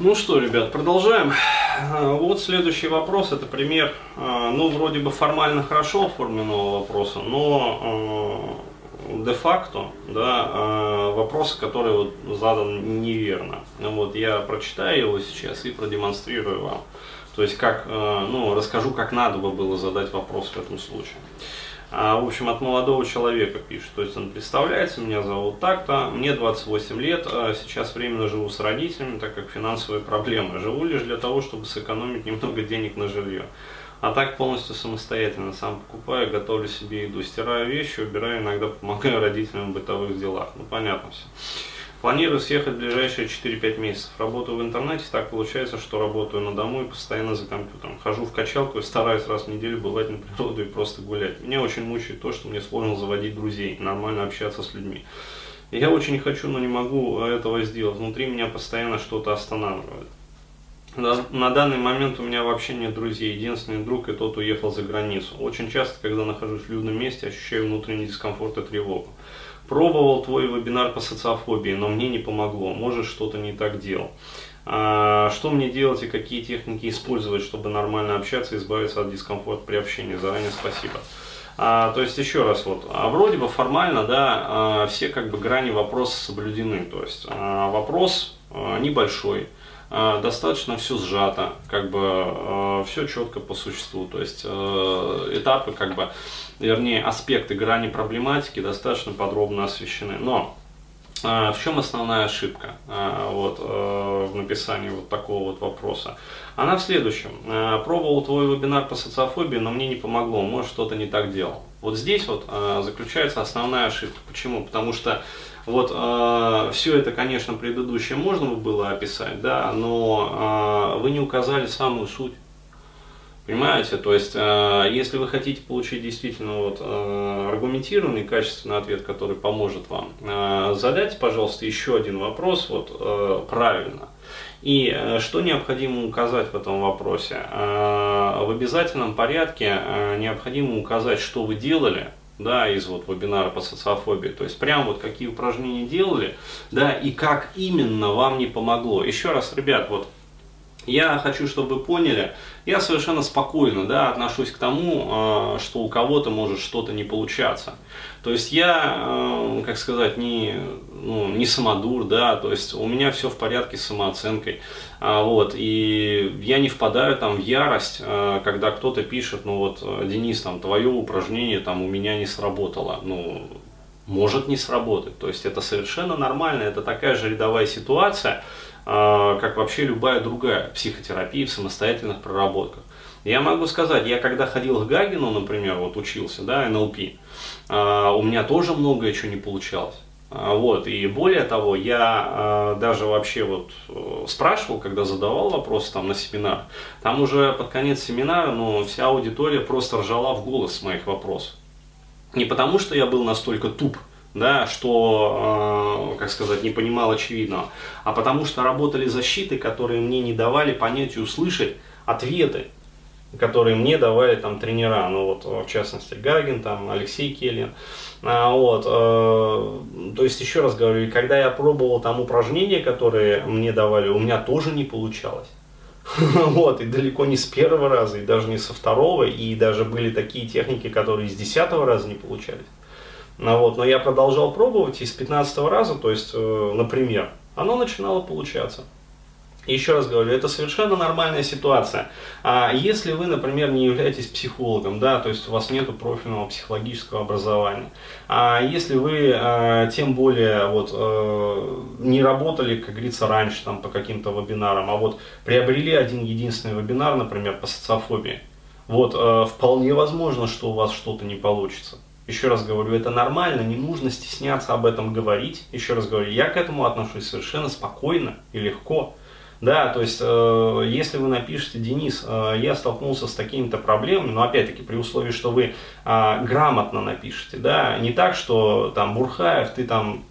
Ну что, ребят, продолжаем. А, вот следующий вопрос, это пример, а, ну, вроде бы формально хорошо оформленного вопроса, но а, де-факто, да, вопрос, который вот задан неверно. Вот я прочитаю его сейчас и продемонстрирую вам. То есть, как, ну, расскажу, как надо бы было задать вопрос в этом случае. А, в общем, от молодого человека пишет. То есть он представляется, меня зовут так-то, мне 28 лет, а сейчас временно живу с родителями, так как финансовые проблемы. Живу лишь для того, чтобы сэкономить немного денег на жилье. А так полностью самостоятельно сам покупаю, готовлю себе еду, стираю вещи, убираю, иногда помогаю родителям в бытовых делах. Ну понятно все. Планирую съехать в ближайшие 4-5 месяцев. Работаю в интернете, так получается, что работаю на дому и постоянно за компьютером. Хожу в качалку и стараюсь раз в неделю бывать на природу и просто гулять. Меня очень мучает то, что мне сложно заводить друзей, нормально общаться с людьми. Я очень хочу, но не могу этого сделать. Внутри меня постоянно что-то останавливает. На данный момент у меня вообще нет друзей. Единственный друг и тот уехал за границу. Очень часто, когда нахожусь в людном месте, ощущаю внутренний дискомфорт и тревогу. Пробовал твой вебинар по социофобии, но мне не помогло. Может, что-то не так делал. А, что мне делать и какие техники использовать, чтобы нормально общаться и избавиться от дискомфорта при общении? Заранее спасибо. А, то есть еще раз вот, а вроде бы формально, да, а, все как бы грани вопроса соблюдены. То есть а, вопрос а, небольшой, достаточно все сжато, как бы а, все четко по существу. То есть а, этапы как бы вернее, аспекты грани проблематики достаточно подробно освещены. Но а, в чем основная ошибка а, вот, а, в написании вот такого вот вопроса? Она в следующем. Пробовал твой вебинар по социофобии, но мне не помогло, может что-то не так делал. Вот здесь вот заключается основная ошибка. Почему? Потому что вот все это, конечно, предыдущее можно было описать, да, но вы не указали самую суть. Понимаете? То есть, э, если вы хотите получить действительно вот, э, аргументированный, качественный ответ, который поможет вам, э, задайте, пожалуйста, еще один вопрос вот, правильно. И что необходимо указать в этом вопросе? В обязательном порядке необходимо указать, что вы делали, да, из вот вебинара по социофобии. То есть прям вот какие упражнения делали, да, и как именно вам не помогло. Еще раз, ребят, вот я хочу, чтобы вы поняли, я совершенно спокойно да, отношусь к тому, а, что у кого-то может что-то не получаться. То есть я, а, как сказать, не, ну, не самодур, да, то есть у меня все в порядке с самооценкой. А, вот, и я не впадаю там в ярость, когда кто-то пишет, ну вот, Денис, там, твое упражнение там у меня не сработало. Ну, может не сработать. То есть это совершенно нормально, это такая же рядовая ситуация. А, как вообще любая другая психотерапия в самостоятельных проработках. Я могу сказать, я когда ходил к Гагину, например, вот учился, да, НЛП, а, у меня тоже многое чего не получалось. А, вот, и более того, я даже вообще вот э, спрашивал, когда задавал вопросы там на семинар, там уже под конец семинара, ну, вся аудитория просто ржала в голос моих вопросов. Не потому, что я был настолько туп, да, что, э, как сказать, не понимал очевидного, а потому что работали защиты, которые мне не давали понять и услышать ответы, которые мне давали там тренера, ну вот в частности Гагин, там Алексей Келлин, а, вот, э, то есть еще раз говорю, когда я пробовал там упражнения, которые мне давали, у меня тоже не получалось. Вот, и далеко не с первого раза, и даже не со второго, и даже были такие техники, которые с десятого раза не получались. Ну, вот, но я продолжал пробовать, и с 15 раза, то есть, э, например, оно начинало получаться. Еще раз говорю, это совершенно нормальная ситуация. А если вы, например, не являетесь психологом, да, то есть у вас нет профильного психологического образования, а если вы а, тем более вот, а, не работали, как говорится, раньше там, по каким-то вебинарам, а вот приобрели один единственный вебинар, например, по социофобии, вот а, вполне возможно, что у вас что-то не получится. Еще раз говорю, это нормально, не нужно стесняться об этом говорить. Еще раз говорю, я к этому отношусь совершенно спокойно и легко. Да, то есть, э, если вы напишете, Денис, э, я столкнулся с такими-то проблемами, но опять-таки при условии, что вы э, грамотно напишете, да, не так, что там Бурхаев, ты там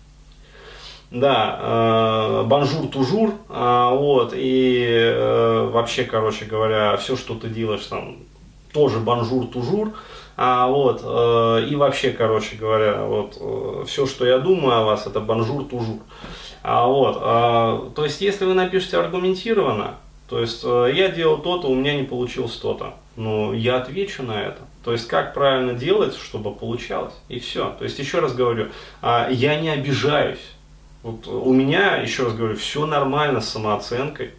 да, э, бонжур-тужур, э, вот, и э, вообще, короче говоря, все, что ты делаешь там, тоже бонжур-тужур, а, вот, э, и вообще, короче говоря, вот, э, все, что я думаю о вас, это бонжур-тужур. А, вот, а, то есть, если вы напишете аргументированно, то есть, э, я делал то-то, у меня не получилось то-то, ну, я отвечу на это. То есть, как правильно делать, чтобы получалось, и все. То есть, еще раз говорю, а, я не обижаюсь. Вот у меня, еще раз говорю, все нормально с самооценкой.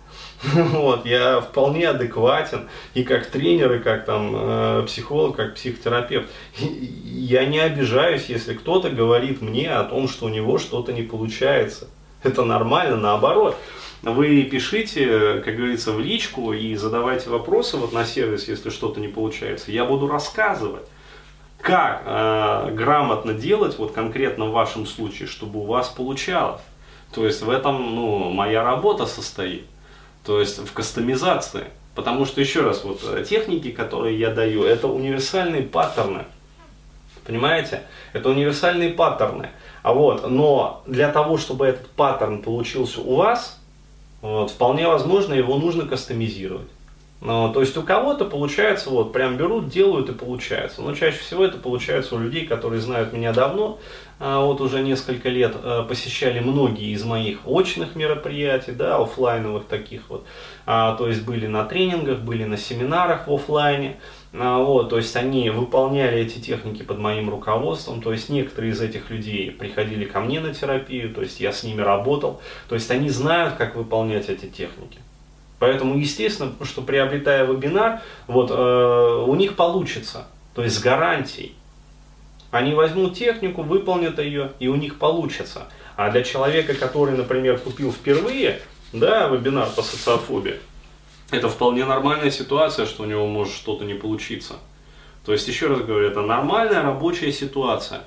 Вот, я вполне адекватен и как тренер, и как там э, психолог, как психотерапевт. Я не обижаюсь, если кто-то говорит мне о том, что у него что-то не получается. Это нормально, наоборот. Вы пишите, как говорится, в личку и задавайте вопросы вот на сервис, если что-то не получается. Я буду рассказывать, как э, грамотно делать, вот конкретно в вашем случае, чтобы у вас получалось. То есть в этом ну, моя работа состоит то есть в кастомизации. Потому что, еще раз, вот э, техники, которые я даю, это универсальные паттерны. Понимаете? Это универсальные паттерны. А вот, но для того, чтобы этот паттерн получился у вас, вот, вполне возможно, его нужно кастомизировать. Ну, то есть у кого-то получается, вот, прям берут, делают и получается. Но чаще всего это получается у людей, которые знают меня давно, а, вот уже несколько лет а, посещали многие из моих очных мероприятий, да, офлайновых таких вот. То есть были на тренингах, были на семинарах в офлайне. Вот, то есть они выполняли эти техники под моим руководством, то есть некоторые из этих людей приходили ко мне на терапию, то есть я с ними работал, то есть они знают, как выполнять эти техники. Поэтому, естественно, что приобретая вебинар, вот, э, у них получится, то есть с гарантией. Они возьмут технику, выполнят ее, и у них получится. А для человека, который, например, купил впервые, да, вебинар по социофобии, это вполне нормальная ситуация, что у него может что-то не получиться. То есть, еще раз говорю, это нормальная рабочая ситуация.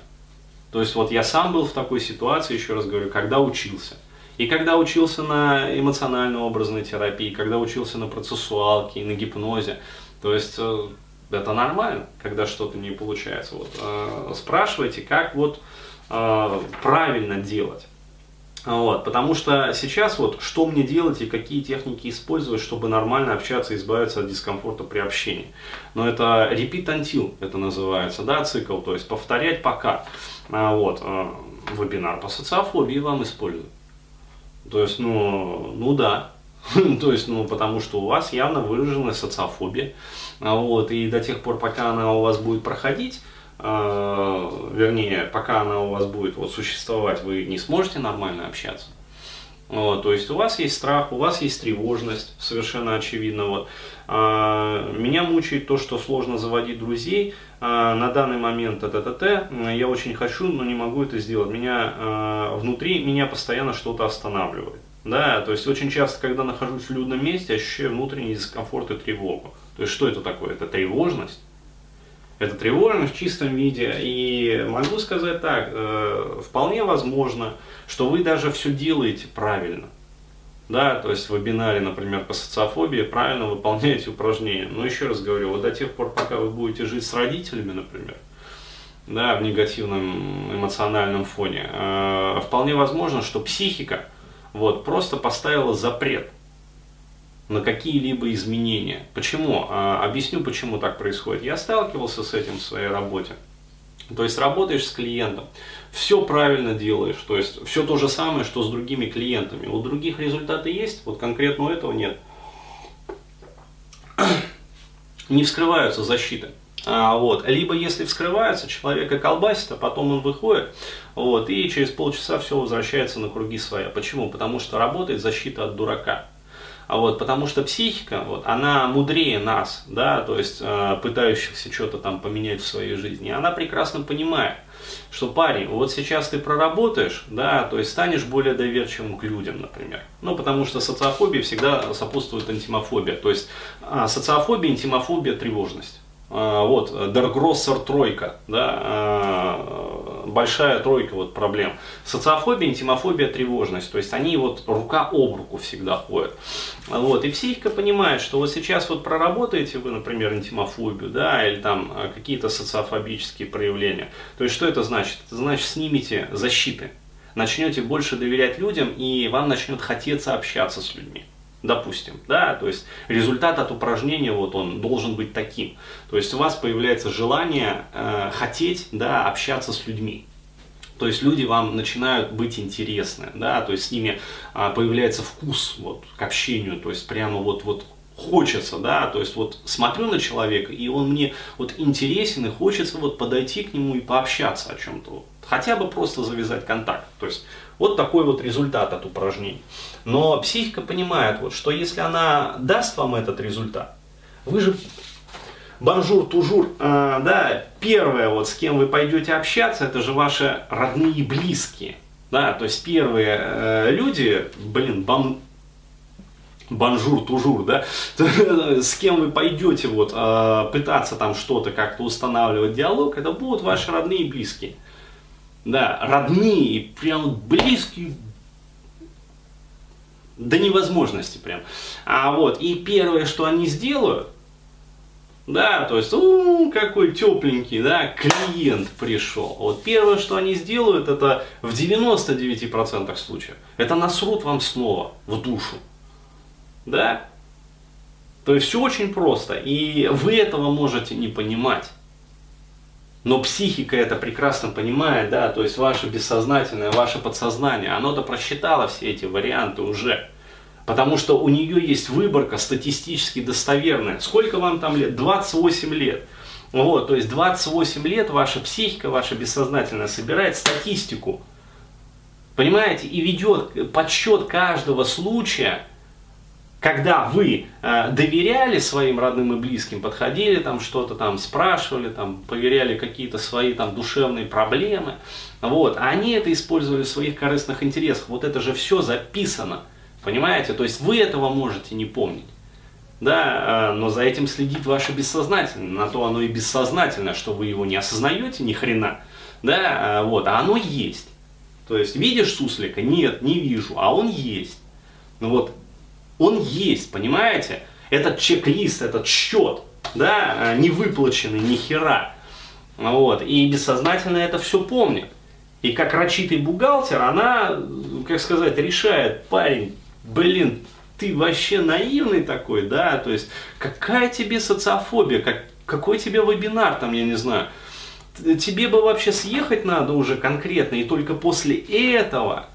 То есть, вот я сам был в такой ситуации, еще раз говорю, когда учился. И когда учился на эмоционально-образной терапии, когда учился на процессуалке, на гипнозе, то есть э, это нормально, когда что-то не получается. Вот, э, спрашивайте, как вот э, правильно делать. Вот, потому что сейчас вот что мне делать и какие техники использовать, чтобы нормально общаться и избавиться от дискомфорта при общении. Но это repeat until, это называется, да, цикл, то есть повторять пока. А, вот, вебинар по социофобии вам использую. То есть, ну, ну да. То есть, ну, потому что у вас явно выраженная социофобия. А вот, и до тех пор, пока она у вас будет проходить, э, вернее, пока она у вас будет вот, существовать, вы не сможете нормально общаться. Вот, то есть у вас есть страх, у вас есть тревожность, совершенно очевидно. Вот. А, меня мучает то, что сложно заводить друзей. А, на данный момент это ТТ. Я очень хочу, но не могу это сделать. Меня а, внутри меня постоянно что-то останавливает. Да, то есть очень часто, когда нахожусь в людном месте, ощущаю внутренний дискомфорт и тревогу. То есть что это такое? Это тревожность. Это тревожность в чистом виде. И могу сказать так, э, вполне возможно, что вы даже все делаете правильно. Да, то есть в вебинаре, например, по социофобии правильно выполняете упражнения. Но еще раз говорю, вот до тех пор, пока вы будете жить с родителями, например, да, в негативном эмоциональном фоне, э, вполне возможно, что психика вот, просто поставила запрет на какие-либо изменения. Почему? А, объясню, почему так происходит. Я сталкивался с этим в своей работе. То есть работаешь с клиентом, все правильно делаешь, то есть все то же самое, что с другими клиентами. У других результаты есть, вот конкретно у этого нет. Не вскрываются защиты. А, вот. Либо если вскрываются, человека колбасит, а потом он выходит, вот, и через полчаса все возвращается на круги своя. Почему? Потому что работает защита от дурака. А вот, потому что психика, вот, она мудрее нас, да, то есть э, пытающихся что-то там поменять в своей жизни. Она прекрасно понимает, что парень, вот сейчас ты проработаешь, да, то есть станешь более доверчивым к людям, например. Ну, потому что социофобии всегда сопутствует антимофобия. То есть э, социофобия, антимофобия, тревожность. А, вот, Дергроссер тройка, да, а, большая тройка вот проблем. Социофобия, интимофобия, тревожность, то есть они вот рука об руку всегда ходят. Вот, и психика понимает, что вот сейчас вот проработаете вы, например, интимофобию, да, или там а, какие-то социофобические проявления, то есть что это значит? Это значит снимите защиты, начнете больше доверять людям, и вам начнет хотеться общаться с людьми. Допустим, да, то есть результат от упражнения вот он должен быть таким, то есть у вас появляется желание э, хотеть, да, общаться с людьми, то есть люди вам начинают быть интересны, да, то есть с ними а, появляется вкус вот, к общению, то есть прямо вот, вот хочется, да, то есть вот смотрю на человека, и он мне вот интересен, и хочется вот подойти к нему и пообщаться о чем-то, хотя бы просто завязать контакт, то есть вот такой вот результат от упражнений. Но психика понимает, вот, что если она даст вам этот результат, вы же бонжур, тужур, э, да, первое, вот с кем вы пойдете общаться, это же ваши родные и близкие. Да, то есть первые э, люди, блин, бом, бонжур, тужур, да, с кем вы пойдете вот э, пытаться там что-то как-то устанавливать диалог, это будут ваши родные и близкие. Да, родные, прям близкие, до невозможности прям. А вот, и первое, что они сделают, да, то есть, у, какой тепленький, да, клиент пришел. Вот первое, что они сделают, это в 99% случаев, это насрут вам снова в душу. Да? То есть все очень просто, и вы этого можете не понимать. Но психика это прекрасно понимает, да, то есть ваше бессознательное, ваше подсознание, оно-то просчитало все эти варианты уже. Потому что у нее есть выборка статистически достоверная. Сколько вам там лет? 28 лет. Вот, то есть 28 лет ваша психика, ваша бессознательная собирает статистику. Понимаете? И ведет подсчет каждого случая, когда вы э, доверяли своим родным и близким, подходили там что-то там спрашивали, там поверяли какие-то свои там душевные проблемы, вот, а они это использовали в своих корыстных интересах. Вот это же все записано. Понимаете? То есть вы этого можете не помнить. Да, а, но за этим следит ваше бессознательное. На то оно и бессознательное, что вы его не осознаете ни хрена. Да, а, вот, а оно есть. То есть видишь суслика? Нет, не вижу, а он есть. Ну вот, он есть, понимаете? Этот чек-лист, этот счет, да, а, не выплаченный ни хера. Вот, и бессознательно это все помнит. И как рачитый бухгалтер, она, как сказать, решает, парень, блин, ты вообще наивный такой, да, то есть какая тебе социофобия, как, какой тебе вебинар там, я не знаю, тебе бы вообще съехать надо уже конкретно, и только после этого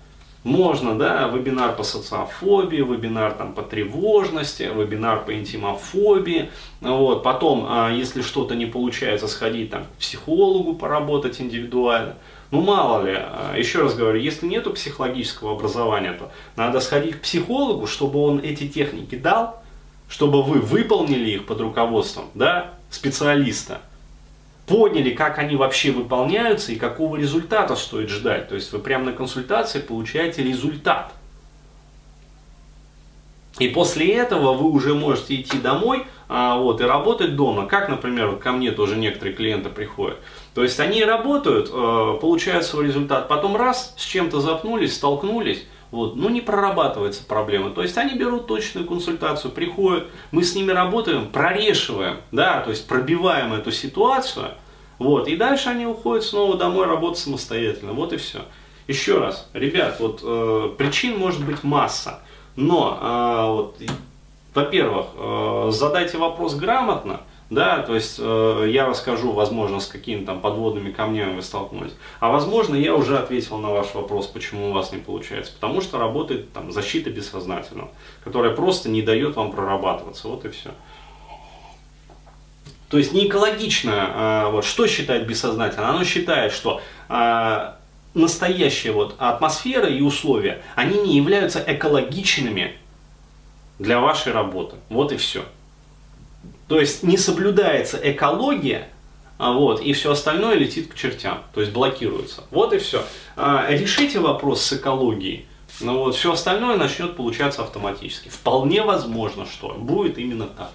можно, да, вебинар по социофобии, вебинар там по тревожности, вебинар по интимофобии, вот, потом, а, если что-то не получается, сходить там к психологу поработать индивидуально, ну мало ли, а, еще раз говорю, если нету психологического образования, то надо сходить к психологу, чтобы он эти техники дал, чтобы вы выполнили их под руководством да, специалиста, поняли, как они вообще выполняются и какого результата стоит ждать. То есть вы прямо на консультации получаете результат. И после этого вы уже можете идти домой а, вот, и работать дома. Как, например, ко мне тоже некоторые клиенты приходят. То есть они работают, э, получают свой результат, потом раз, с чем-то запнулись, столкнулись, вот, ну не прорабатывается проблема. То есть они берут точную консультацию, приходят, мы с ними работаем, прорешиваем, да, то есть пробиваем эту ситуацию, вот, и дальше они уходят снова домой работать самостоятельно, вот и все. Еще раз, ребят, вот э, причин может быть масса, но э, вот, во-первых, э, задайте вопрос грамотно, да, то есть э, я расскажу, возможно, с какими там подводными камнями вы столкнулись. А возможно, я уже ответил на ваш вопрос, почему у вас не получается. Потому что работает там защита бессознательного, которая просто не дает вам прорабатываться. Вот и все. То есть не экологично, э, вот, что считает бессознательно? Оно считает, что э, настоящая вот атмосфера и условия, они не являются экологичными для вашей работы. Вот и все. То есть не соблюдается экология, а вот, и все остальное летит к чертям, то есть блокируется. Вот и все. А, решите вопрос с экологией, но вот все остальное начнет получаться автоматически. Вполне возможно, что будет именно так.